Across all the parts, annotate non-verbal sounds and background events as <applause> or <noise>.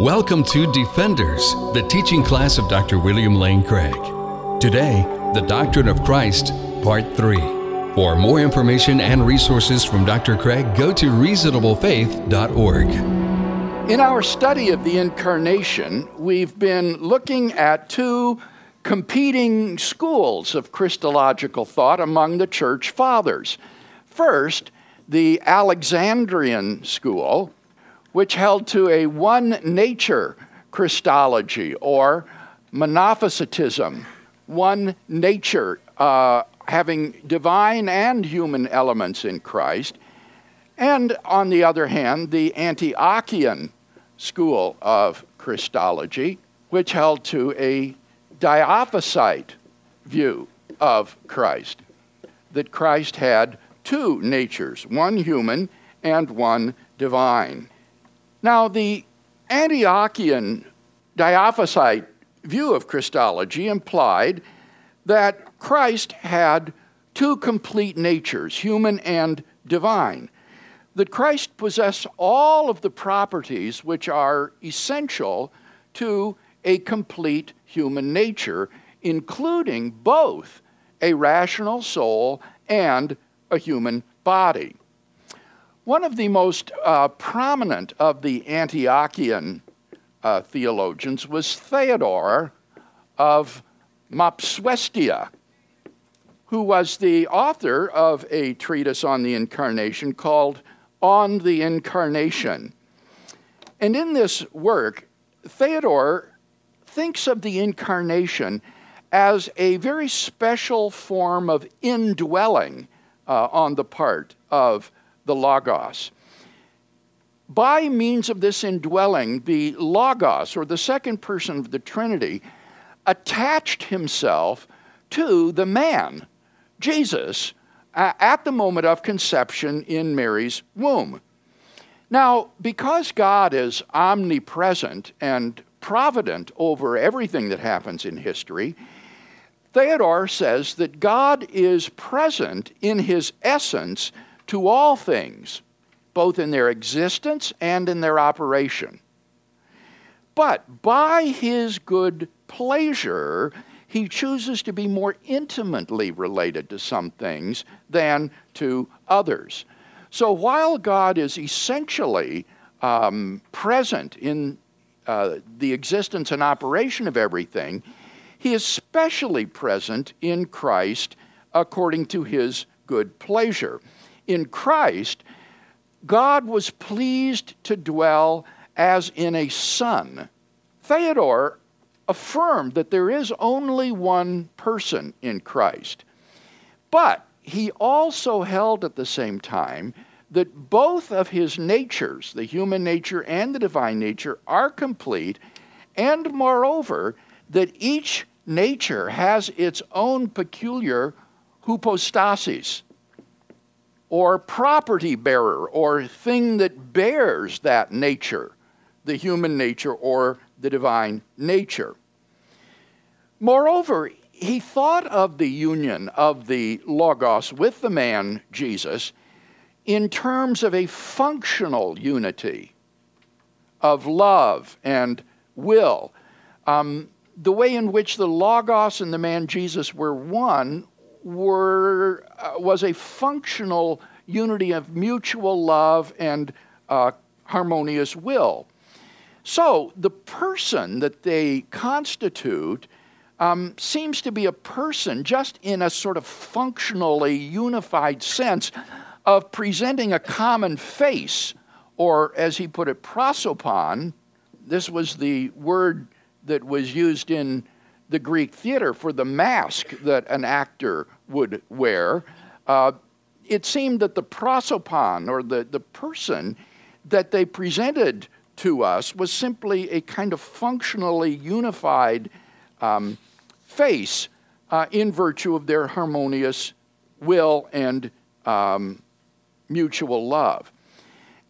Welcome to Defenders, the teaching class of Dr. William Lane Craig. Today, the Doctrine of Christ, Part 3. For more information and resources from Dr. Craig, go to reasonablefaith.org. In our study of the Incarnation, we've been looking at two competing schools of Christological thought among the church fathers. First, the Alexandrian school, which held to a one nature Christology or monophysitism, one nature uh, having divine and human elements in Christ. And on the other hand, the Antiochian school of Christology, which held to a diophysite view of Christ, that Christ had two natures, one human and one divine. Now, the Antiochian Diophysite view of Christology implied that Christ had two complete natures, human and divine. That Christ possessed all of the properties which are essential to a complete human nature, including both a rational soul and a human body. One of the most uh, prominent of the Antiochian uh, theologians was Theodore of Mopsuestia, who was the author of a treatise on the Incarnation called On the Incarnation. And in this work, Theodore thinks of the Incarnation as a very special form of indwelling uh, on the part of the Logos. By means of this indwelling, the Logos, or the second person of the Trinity, attached himself to the man, Jesus, at the moment of conception in Mary's womb. Now, because God is omnipresent and provident over everything that happens in history, Theodore says that God is present in his essence to all things, both in their existence and in their operation. But by his good pleasure, he chooses to be more intimately related to some things than to others. So while God is essentially um, present in uh, the existence and operation of everything, he is specially present in Christ according to his good pleasure in Christ, God was pleased to dwell as in a son. Theodore affirmed that there is only one person in Christ. But he also held at the same time that both of his natures, the human nature and the divine nature, are complete, and moreover, that each nature has its own peculiar hypostasis, or property bearer or thing that bears that nature, the human nature or the divine nature. Moreover, he thought of the union of the Logos with the man Jesus in terms of a functional unity of love and will. Um, the way in which the Logos and the man Jesus were one were, uh, was a functional unity of mutual love and uh, harmonious will. So the person that they constitute um, seems to be a person just in a sort of functionally unified sense of presenting a common face, or as he put it, prosopon. This was the word that was used in the Greek theater for the mask that an actor would wear, uh, it seemed that the prosopon, or the, the person that they presented to us, was simply a kind of functionally unified um, face uh, in virtue of their harmonious will and um, mutual love.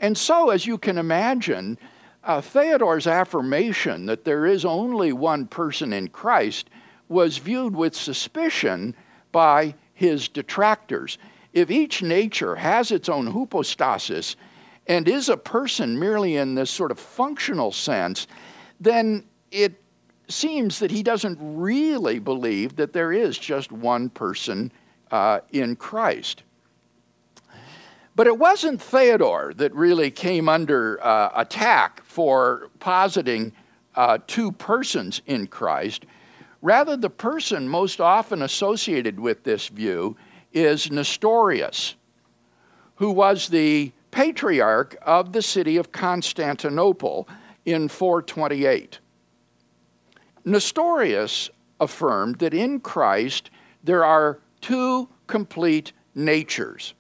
And so, as you can imagine, uh, Theodore's affirmation that there is only one person in Christ was viewed with suspicion by his detractors. If each nature has its own hypostasis and is a person merely in this sort of functional sense, then it seems that he doesn't really believe that there is just one person uh, in Christ. But it wasn't Theodore that really came under uh, attack for positing uh, two persons in Christ. Rather, the person most often associated with this view is Nestorius, who was the patriarch of the city of Constantinople in 428. Nestorius affirmed that in Christ there are two complete natures.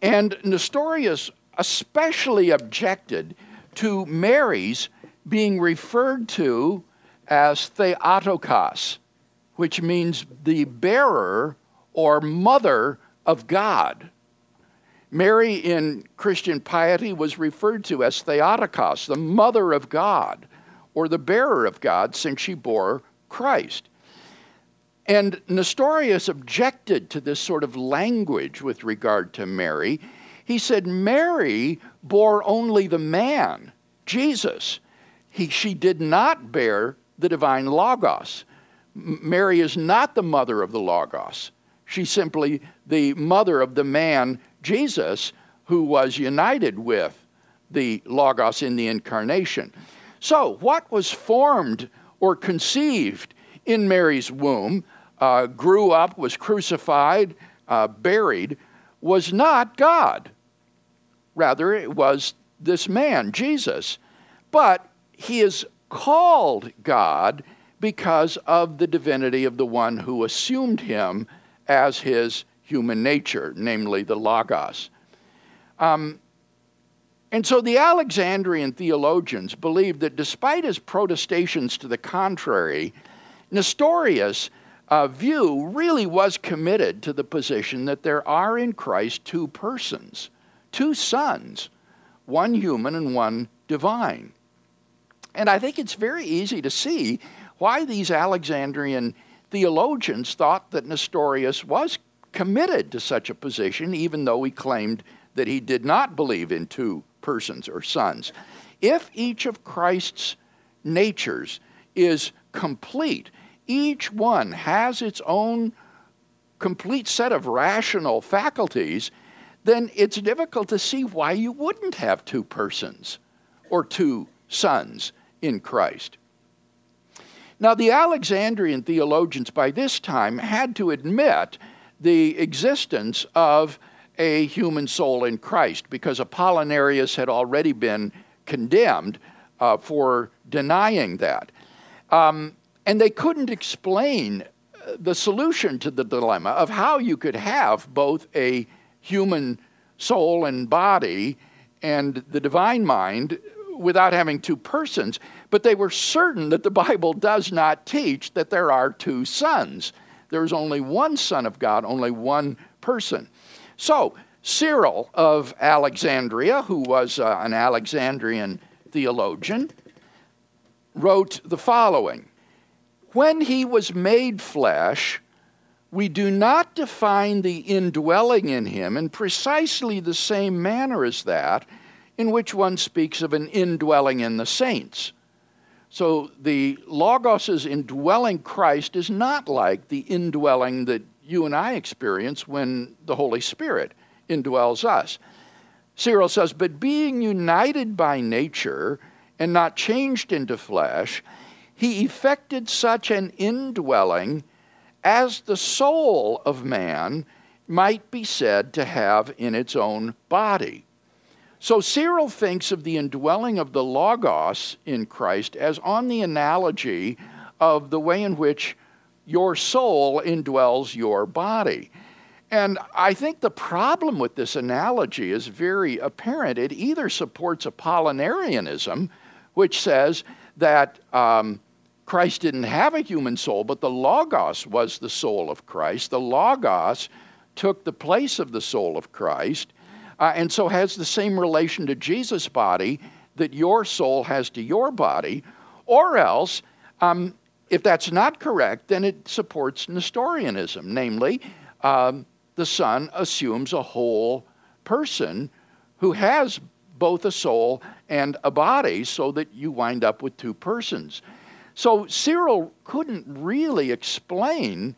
And Nestorius especially objected to Mary's being referred to as Theotokos, which means the bearer or mother of God. Mary in Christian piety was referred to as Theotokos, the mother of God, or the bearer of God, since she bore Christ. And Nestorius objected to this sort of language with regard to Mary. He said, Mary bore only the man, Jesus. He, she did not bear the divine Logos. Mary is not the mother of the Logos. She's simply the mother of the man, Jesus, who was united with the Logos in the incarnation. So, what was formed or conceived in Mary's womb uh, grew up, was crucified, uh, buried, was not God. Rather, it was this man, Jesus. But he is called God because of the divinity of the one who assumed him as his human nature, namely the Logos. Um, and so the Alexandrian theologians believed that despite his protestations to the contrary, Nestorius' uh, view really was committed to the position that there are in Christ two persons, two sons, one human and one divine. And I think it's very easy to see why these Alexandrian theologians thought that Nestorius was committed to such a position, even though he claimed that he did not believe in two persons or sons. If each of Christ's natures is complete, each one has its own complete set of rational faculties, then it's difficult to see why you wouldn't have two persons or two sons in Christ. Now, the Alexandrian theologians by this time had to admit the existence of a human soul in Christ because Apollinarius had already been condemned uh, for denying that. Um, and they couldn't explain uh, the solution to the dilemma of how you could have both a human soul and body and the divine mind without having two persons. But they were certain that the Bible does not teach that there are two sons. There's only one Son of God, only one person. So, Cyril of Alexandria, who was uh, an Alexandrian theologian, wrote the following When he was made flesh, we do not define the indwelling in him in precisely the same manner as that in which one speaks of an indwelling in the saints. So the Logos' indwelling Christ is not like the indwelling that you and I experience when the Holy Spirit indwells us. Cyril says, But being united by nature and not changed into flesh, he effected such an indwelling as the soul of man might be said to have in its own body. So Cyril thinks of the indwelling of the Logos in Christ as on the analogy of the way in which your soul indwells your body. And I think the problem with this analogy is very apparent. It either supports Apollinarianism, which says that um, Christ didn't have a human soul, but the Logos was the soul of Christ. The Logos took the place of the soul of Christ uh, and so has the same relation to Jesus' body that your soul has to your body, or else, um, if that's not correct, then it supports Nestorianism, namely, um, the Son assumes a whole person who has both a soul and a body so that you wind up with two persons. So Cyril couldn't really explain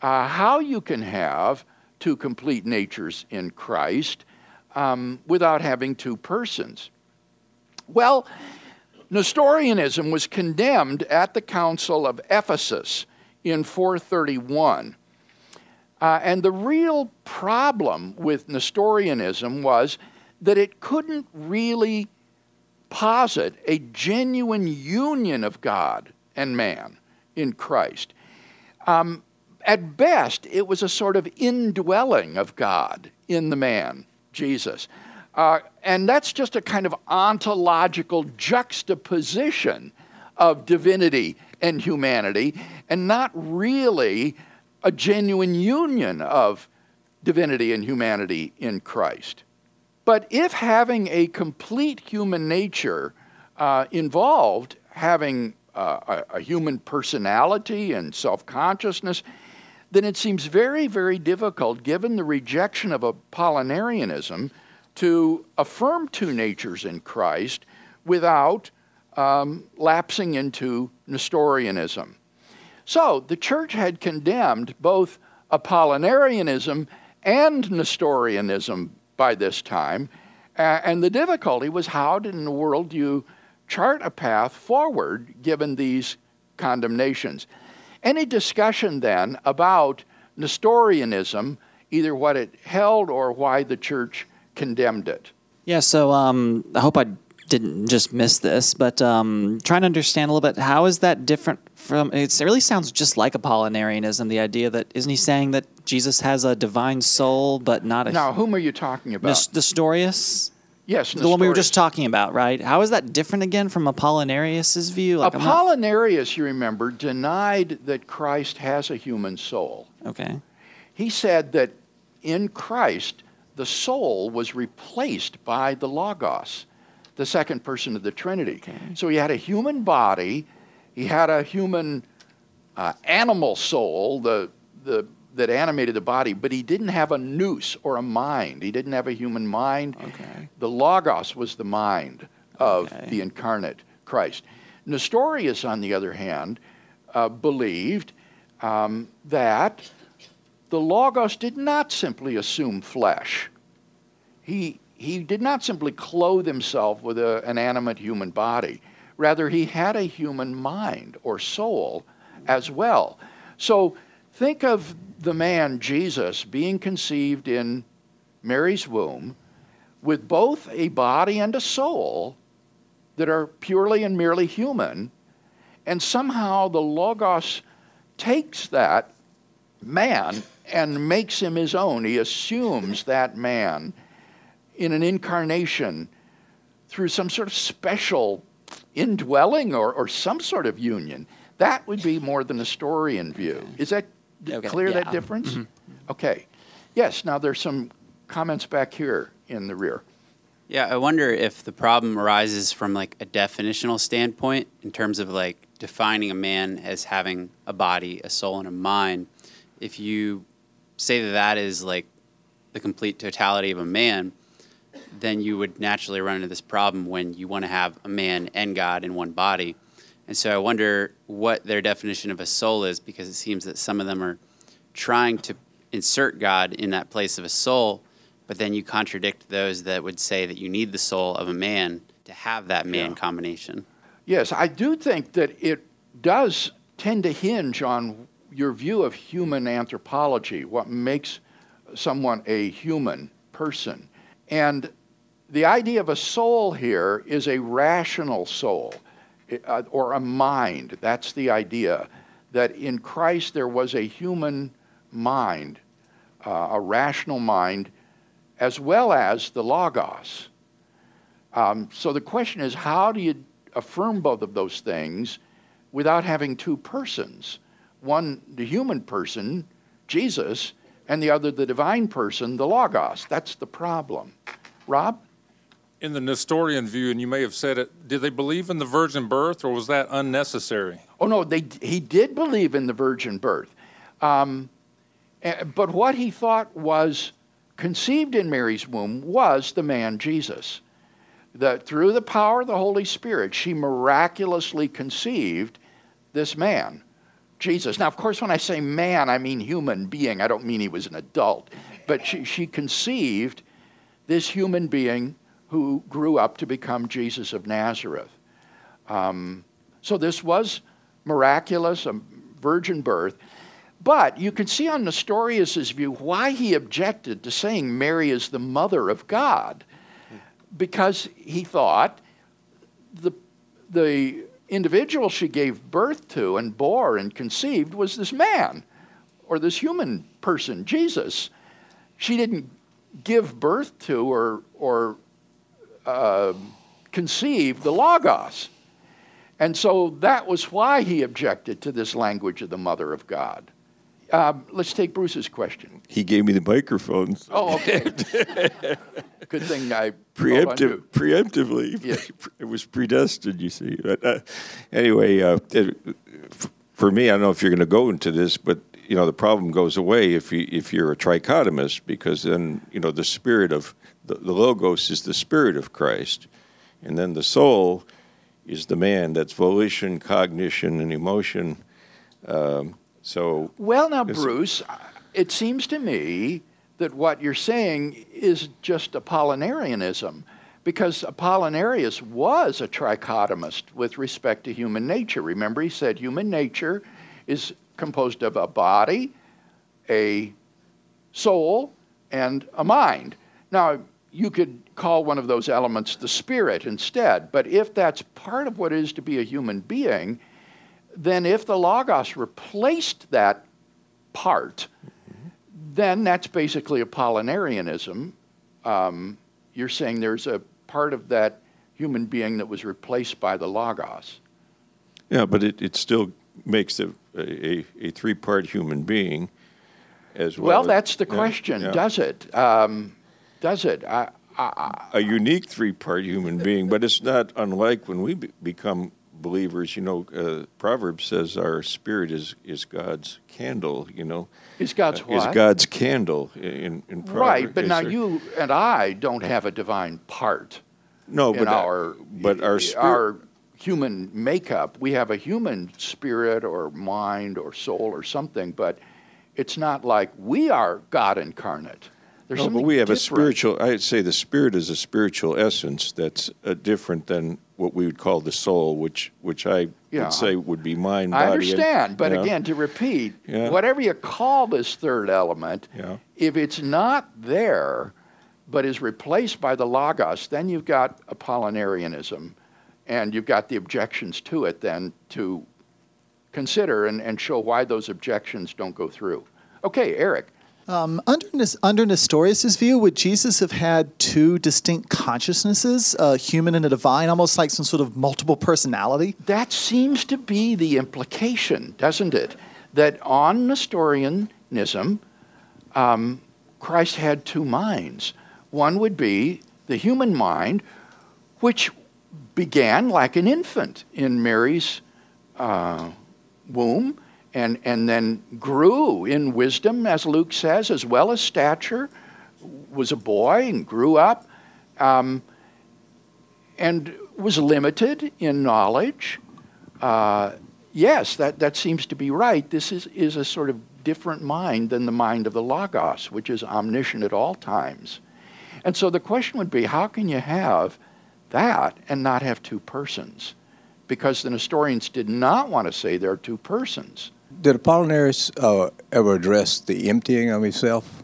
uh, how you can have two complete natures in Christ um, without having two persons. Well, Nestorianism was condemned at the Council of Ephesus in 431. Uh, and the real problem with Nestorianism was that it couldn't really posit a genuine union of God and man in Christ. Um, at best, it was a sort of indwelling of God in the man, Jesus. Uh, and that's just a kind of ontological juxtaposition of divinity and humanity, and not really a genuine union of divinity and humanity in Christ. But if having a complete human nature uh, involved having a, a human personality and self consciousness, then it seems very, very difficult, given the rejection of Apollinarianism, to affirm two natures in Christ without um, lapsing into Nestorianism. So the church had condemned both Apollinarianism and Nestorianism by this time, and the difficulty was how in the world do you chart a path forward given these condemnations? Any discussion then about Nestorianism, either what it held or why the church condemned it? Yeah, so um, I hope I didn't just miss this, but um, trying to understand a little bit how is that different from? it really sounds just like Apollinarianism. The idea that isn't he saying that Jesus has a divine soul, but not a. Now, whom are you talking about? Nestorius. Yes, the one we were just talking about, right? How is that different again from Apollinarius's view? Like Apollinarius, not... you remember, denied that Christ has a human soul. Okay. He said that in Christ, the soul was replaced by the Logos, the second person of the Trinity. Okay. So he had a human body, he had a human uh, animal soul, the, the that animated the body, but he didn't have a nous or a mind. He didn't have a human mind. Okay. The Logos was the mind of okay. the incarnate Christ. Nestorius, on the other hand, uh, believed um, that the Logos did not simply assume flesh. He, he did not simply clothe himself with a, an animate human body. Rather, he had a human mind or soul as well. So think of the man, Jesus, being conceived in Mary's womb with both a body and a soul that are purely and merely human, and somehow the Logos takes that man and makes him his own. He assumes that man in an incarnation through some sort of special indwelling or, or some sort of union. That would be more the Nestorian view. Is that okay. clear yeah. that difference? Mm-hmm. Okay. Yes, now there's some comments back here in the rear. Yeah, I wonder if the problem arises from like a definitional standpoint in terms of like defining a man as having a body, a soul, and a mind. If you say that that is like the complete totality of a man, then you would naturally run into this problem when you want to have a man and God in one body. And so I wonder what their definition of a soul is because it seems that some of them are trying to insert God in that place of a soul, but then you contradict those that would say that you need the soul of a man to have that man yeah. combination. Yes, I do think that it does tend to hinge on your view of human anthropology, what makes someone a human person. And the idea of a soul here is a rational soul or a mind. That's the idea that in Christ there was a human mind, uh, a rational mind, as well as the Logos. Um, so the question is how do you affirm both of those things without having two persons? One, the human person, Jesus, and the other, the divine person, the Logos. That's the problem. Rob? In the Nestorian view, and you may have said it, did they believe in the virgin birth, or was that unnecessary? Oh no, they he did believe in the virgin birth, um, eh, but what he thought was conceived in Mary's womb was the man Jesus. that through the power of the Holy Spirit, she miraculously conceived this man, Jesus. Now, of course, when I say man, I mean human being. I don't mean he was an adult. But she, she conceived this human being who grew up to become Jesus of Nazareth. Um, so this was miraculous, a virgin birth. But you can see on Nestorius' view why he objected to saying Mary is the mother of God. Because he thought the, the individual she gave birth to and bore and conceived was this man or this human person, Jesus. She didn't give birth to or, or uh, conceive the Logos. And so that was why he objected to this language of the Mother of God. Um, let's take Bruce's question. He gave me the microphone. Oh, okay. <laughs> Good thing I preemptive, preemptively. Yes. It was predestined, you see. But uh, anyway, uh, it, for me, I don't know if you're going to go into this, but you know the problem goes away if you if you're a trichotomist because then you know the spirit of the, the logos is the spirit of Christ, and then the soul is the man. That's volition, cognition, and emotion. Um, so Well, now, Bruce, it seems to me that what you're saying is just Apollinarianism, because Apollinarius was a trichotomist with respect to human nature. Remember, he said human nature is composed of a body, a soul, and a mind. Now, you could call one of those elements the spirit instead, but if that's part of what it is to be a human being, then if the Logos replaced that part, then that's basically Apollinarianism. Um, you're saying there's a part of that human being that was replaced by the Logos. Yeah, but it, it still makes a, a, a three part human being as well. Well, as- that's the yeah, question, yeah. does it? Um, does it? I, I, A unique three part human being, but it's not unlike when we be- become believers. You know, uh, Proverbs says our spirit is, is God's candle, you know. is God's Uh, what? Is God's candle in, in Proverbs. right, but Is now there- you and I don't have a divine part. no, in but our but our spirit, our human makeup. We have a human spirit or mind or soul or something, but it's not like we are God incarnate. There's No, but we have a spiritual. I'd say the spirit is a spiritual essence that's uh, different than what we would call the soul, which which I Yeah. would say would be mind, body. I and- understand, but know? again, to repeat, Yeah. whatever you call this third element, Yeah. if it's not there, but is replaced by the logos, then you've got Apollinarianism, and you've got the objections to it then to consider and, and show why those objections don't go through. Okay, Eric. Um, under, under view, would Jesus have had two distinct consciousnesses, a human and a divine, almost like some sort of multiple personality? That seems to be the implication, doesn't it? That on Nestorianism, um, Christ had two minds. One would be the human mind, which began like an infant in Mary's uh, womb and, and then grew in wisdom, as Luke says, as well as stature, was a boy and grew up, um, and was limited in knowledge. Uh, yes, that, that seems to be right. This is, is a sort of different mind than the mind of the Logos, which is omniscient at all times. And so the question would be how can you have that and not have two persons? Because the Nestorians did not want to say there are two persons. Did Apollinaris uh, ever address the emptying of himself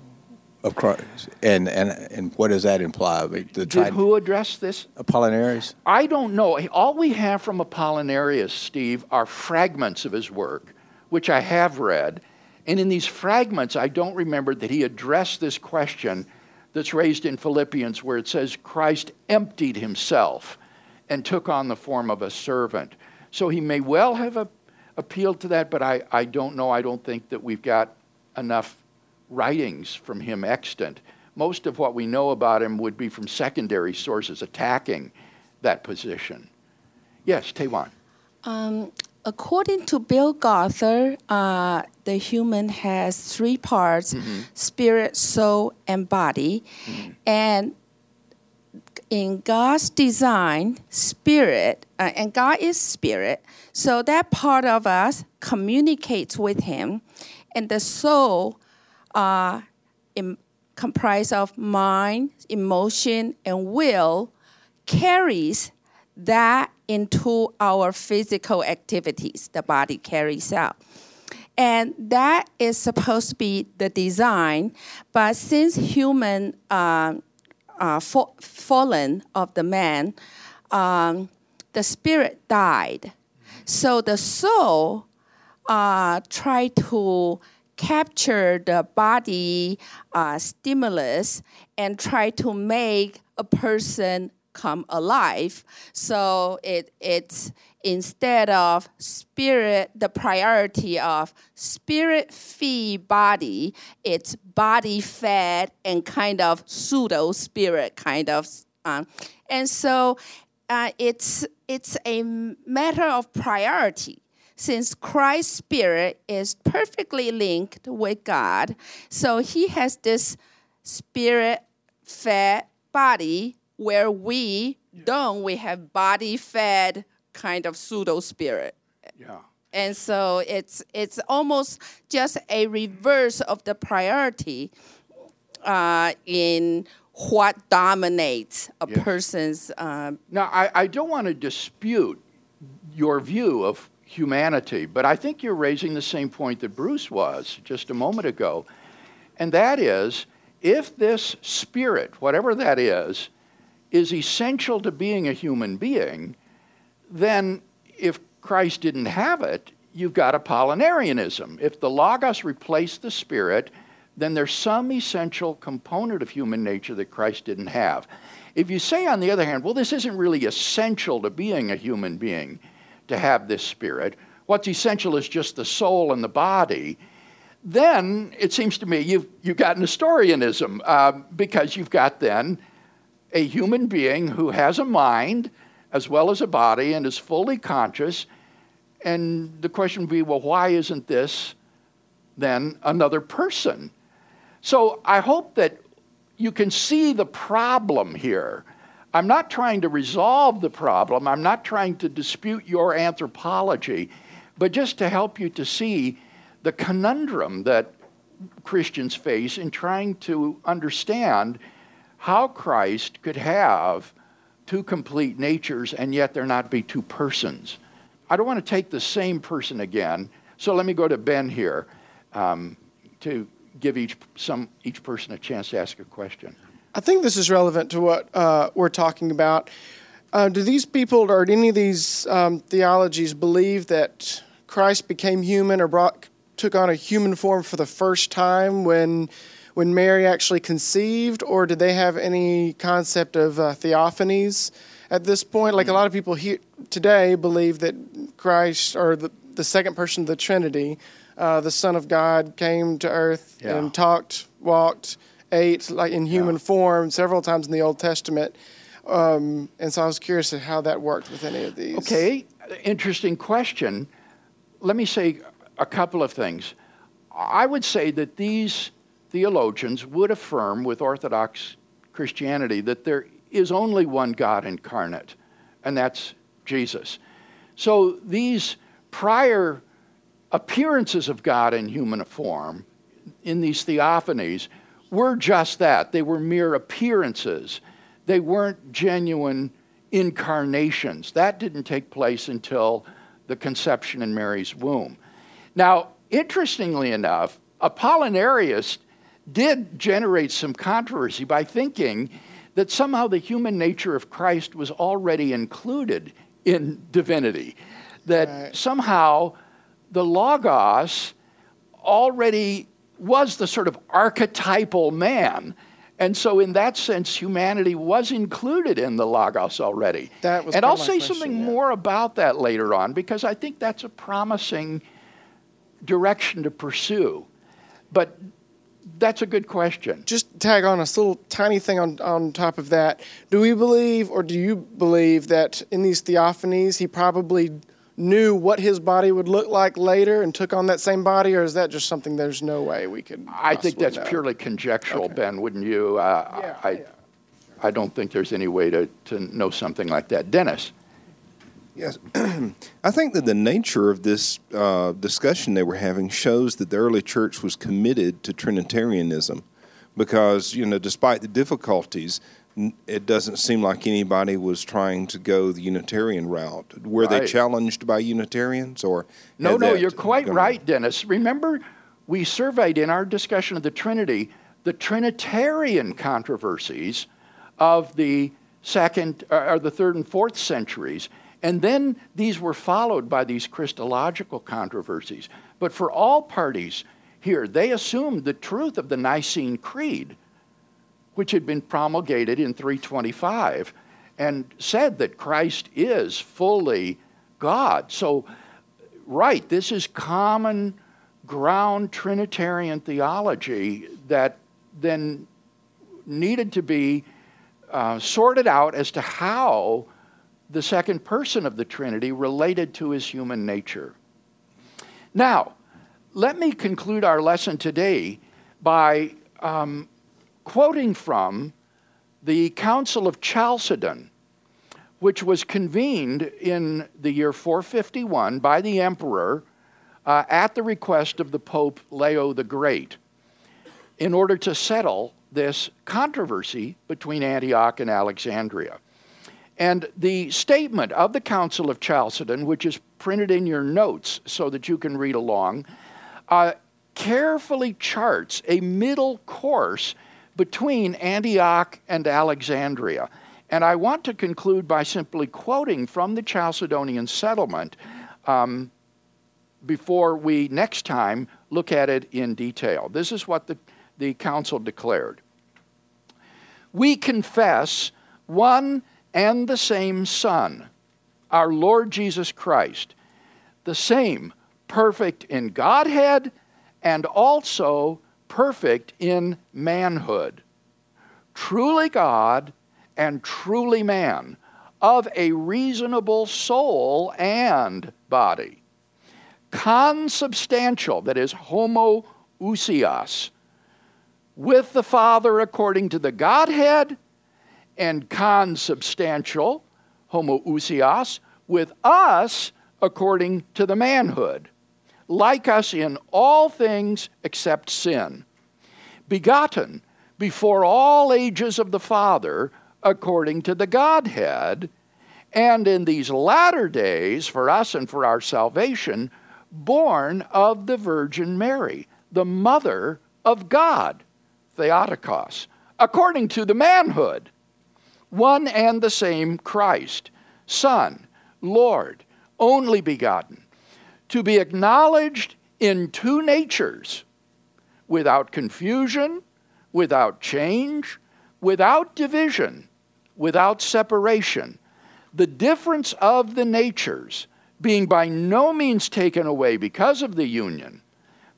of Christ? And and and what does that imply? The Did who address this? Apollinaris? I don't know. All we have from Apollinaris, Steve, are fragments of his work, which I have read. And in these fragments, I don't remember that he addressed this question that's raised in Philippians, where it says, Christ emptied himself and took on the form of a servant. So he may well have a, appealed to that, but I, I don't know. I don't think that we've got enough writings from him extant. Most of what we know about him would be from secondary sources attacking that position. Yes, Taiwan. Um, according to Bill Gothard, uh, the human has three parts mm-hmm. spirit, soul, and body. Mm-hmm. And in God's design, spirit, uh, and God is spirit, so that part of us communicates with Him, and the soul uh, im- comprised of mind, emotion, and will carries that into our physical activities the body carries out. And that is supposed to be the design, but since human uh, uh, fa- fallen of the man, um, the spirit died. So the soul uh, tried to capture the body uh, stimulus and try to make a person come alive. So it it's instead of spirit, the priority of spirit feed body, it's body fed and kind of pseudo spirit kind of. Um, and so uh, it's it's a matter of priority since Christ's spirit is perfectly linked with God, so he has this spirit fed body where we don't, we have body fed kind of pseudo spirit. Yeah. And so it's it's almost just a reverse of the priority uh, in what dominates a Yes. person's uh, Now, I, I don't want to dispute your view of humanity, but I think you're raising the same point that Bruce was just a moment ago. And that is if this spirit, whatever that is, is essential to being a human being, then if Christ didn't have it, you've got Apollinarianism. If the Logos replaced the Spirit, then there's some essential component of human nature that Christ didn't have. If you say, on the other hand, well, this isn't really essential to being a human being to have this Spirit, what's essential is just the soul and the body, then it seems to me you've, you've got Nestorianism uh, because you've got then a human being who has a mind as well as a body and is fully conscious. And the question would be well, why isn't this then another person? So I hope that you can see the problem here. I'm not trying to resolve the problem, I'm not trying to dispute your anthropology, but just to help you to see the conundrum that Christians face in trying to understand how Christ could have two complete natures and yet there not be two persons. I don't want to take the same person again, so let me go to Ben here um, to give each, some, each person a chance to ask a question. I think this is relevant to what uh, we're talking about. Uh, do these people or any of these um, theologies believe that Christ became human or brought took on a human form for the first time when when Mary actually conceived, or did they have any concept of uh, theophanies at this point? Like a lot of people here today believe that Christ or the, the second person of the Trinity, uh, the Son of God, came to earth Yeah. and talked, walked, ate like in human Yeah. form several times in the Old Testament. Um, and so I was curious at how that worked with any of these. Okay, interesting question. Let me say a couple of things. I would say that these theologians would affirm with Orthodox Christianity that there is only one God incarnate, and that's Jesus. So these prior appearances of God in human form in these theophanies were just that. They were mere appearances. They weren't genuine incarnations. That didn't take place until the conception in Mary's womb. Now, interestingly enough, Apollinarius did generate some controversy by thinking that somehow the human nature of Christ was already included in divinity. That Right. somehow the Logos already was the sort of archetypal man. And so, in that sense, humanity was included in the Logos already. That was and I'll say question, something yeah. more about that later on because I think that's a promising direction to pursue. But that's a good question. just tag on a little tiny thing on, on top of that. Do we believe, or do you believe, that in these theophanies he probably knew what his body would look like later and took on that same body, or is that just something there's no way we could? I think that's know? purely conjectural, Okay. Ben, wouldn't you? Uh, Yeah, I, yeah. I don't think there's any way to, to know something like that. Dennis. Yes. <clears throat> I think that the nature of this uh, discussion they were having shows that the early church was committed to Trinitarianism because, you know, despite the difficulties, it doesn't seem like anybody was trying to go the Unitarian route. Were right. they challenged by Unitarians or? No, no, you're quite right, Dennis. Remember, we surveyed in our discussion of the Trinity the Trinitarian controversies of the second uh, or the third and fourth centuries. And then these were followed by these Christological controversies. But for all parties here, they assumed the truth of the Nicene Creed which had been promulgated in 325 and said that Christ is fully God. So, right, this is common ground Trinitarian theology that then needed to be uh, sorted out as to how the second person of the Trinity related to his human nature. Now, let me conclude our lesson today by um, quoting from the Council of Chalcedon, which was convened in the year 451 by the emperor uh, at the request of the Pope Leo the Great in order to settle this controversy between Antioch and Alexandria. And the statement of the Council of Chalcedon, which is printed in your notes so that you can read along, uh, carefully charts a middle course between Antioch and Alexandria. And I want to conclude by simply quoting from the Chalcedonian settlement um, before we next time look at it in detail. This is what the, the council declared. We confess one and the same Son, our Lord Jesus Christ, the same perfect in Godhead and also perfect in manhood, truly God and truly man, of a reasonable soul and body, consubstantial, that is, homoousios, with the Father according to the Godhead, and consubstantial, homoousios, with us according to the manhood like us in all things except sin, begotten before all ages of the Father, according to the Godhead, and in these latter days, for us and for our salvation, born of the Virgin Mary, the mother of God, Theotokos, according to the manhood, one and the same Christ, Son, Lord, only begotten to be acknowledged in two natures without confusion, without change, without division, without separation. The difference of the natures being by no means taken away because of the union,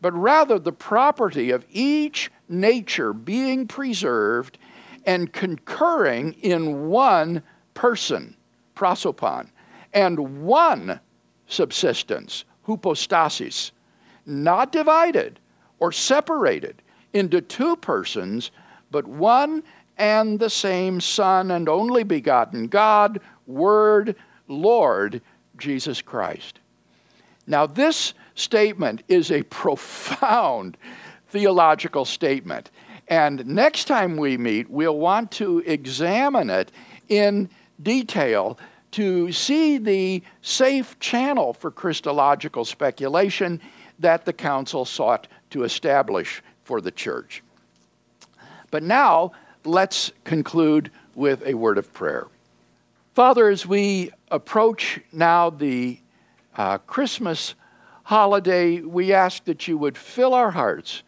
but rather the property of each nature being preserved and concurring in one person, prosopon, and one subsistence, hypostasis, not divided or separated into two persons, but one and the same Son and only begotten God, Word, Lord, Jesus Christ. Now, this statement is a <laughs> profound theological statement. And next time we meet, we'll want to examine it in detail to see the safe channel for Christological speculation that the council sought to establish for the church. But now, let's conclude with a word of prayer. Father, as we approach now the uh, Christmas holiday, we ask that you would fill our hearts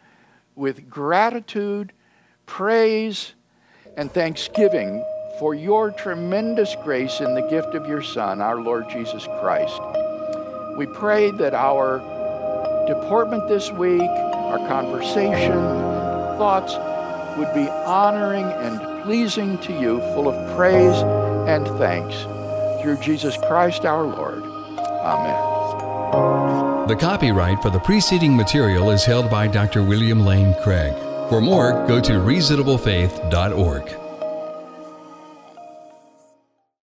with gratitude, praise, and thanksgiving for your tremendous grace in the gift of your Son, our Lord Jesus Christ. We pray that our deportment this week, our conversation, thoughts would be honoring and pleasing to you, full of praise and thanks. Through Jesus Christ our Lord. Amen. The copyright for the preceding material is held by Dr. William Lane Craig. For more, go to reasonablefaith.org.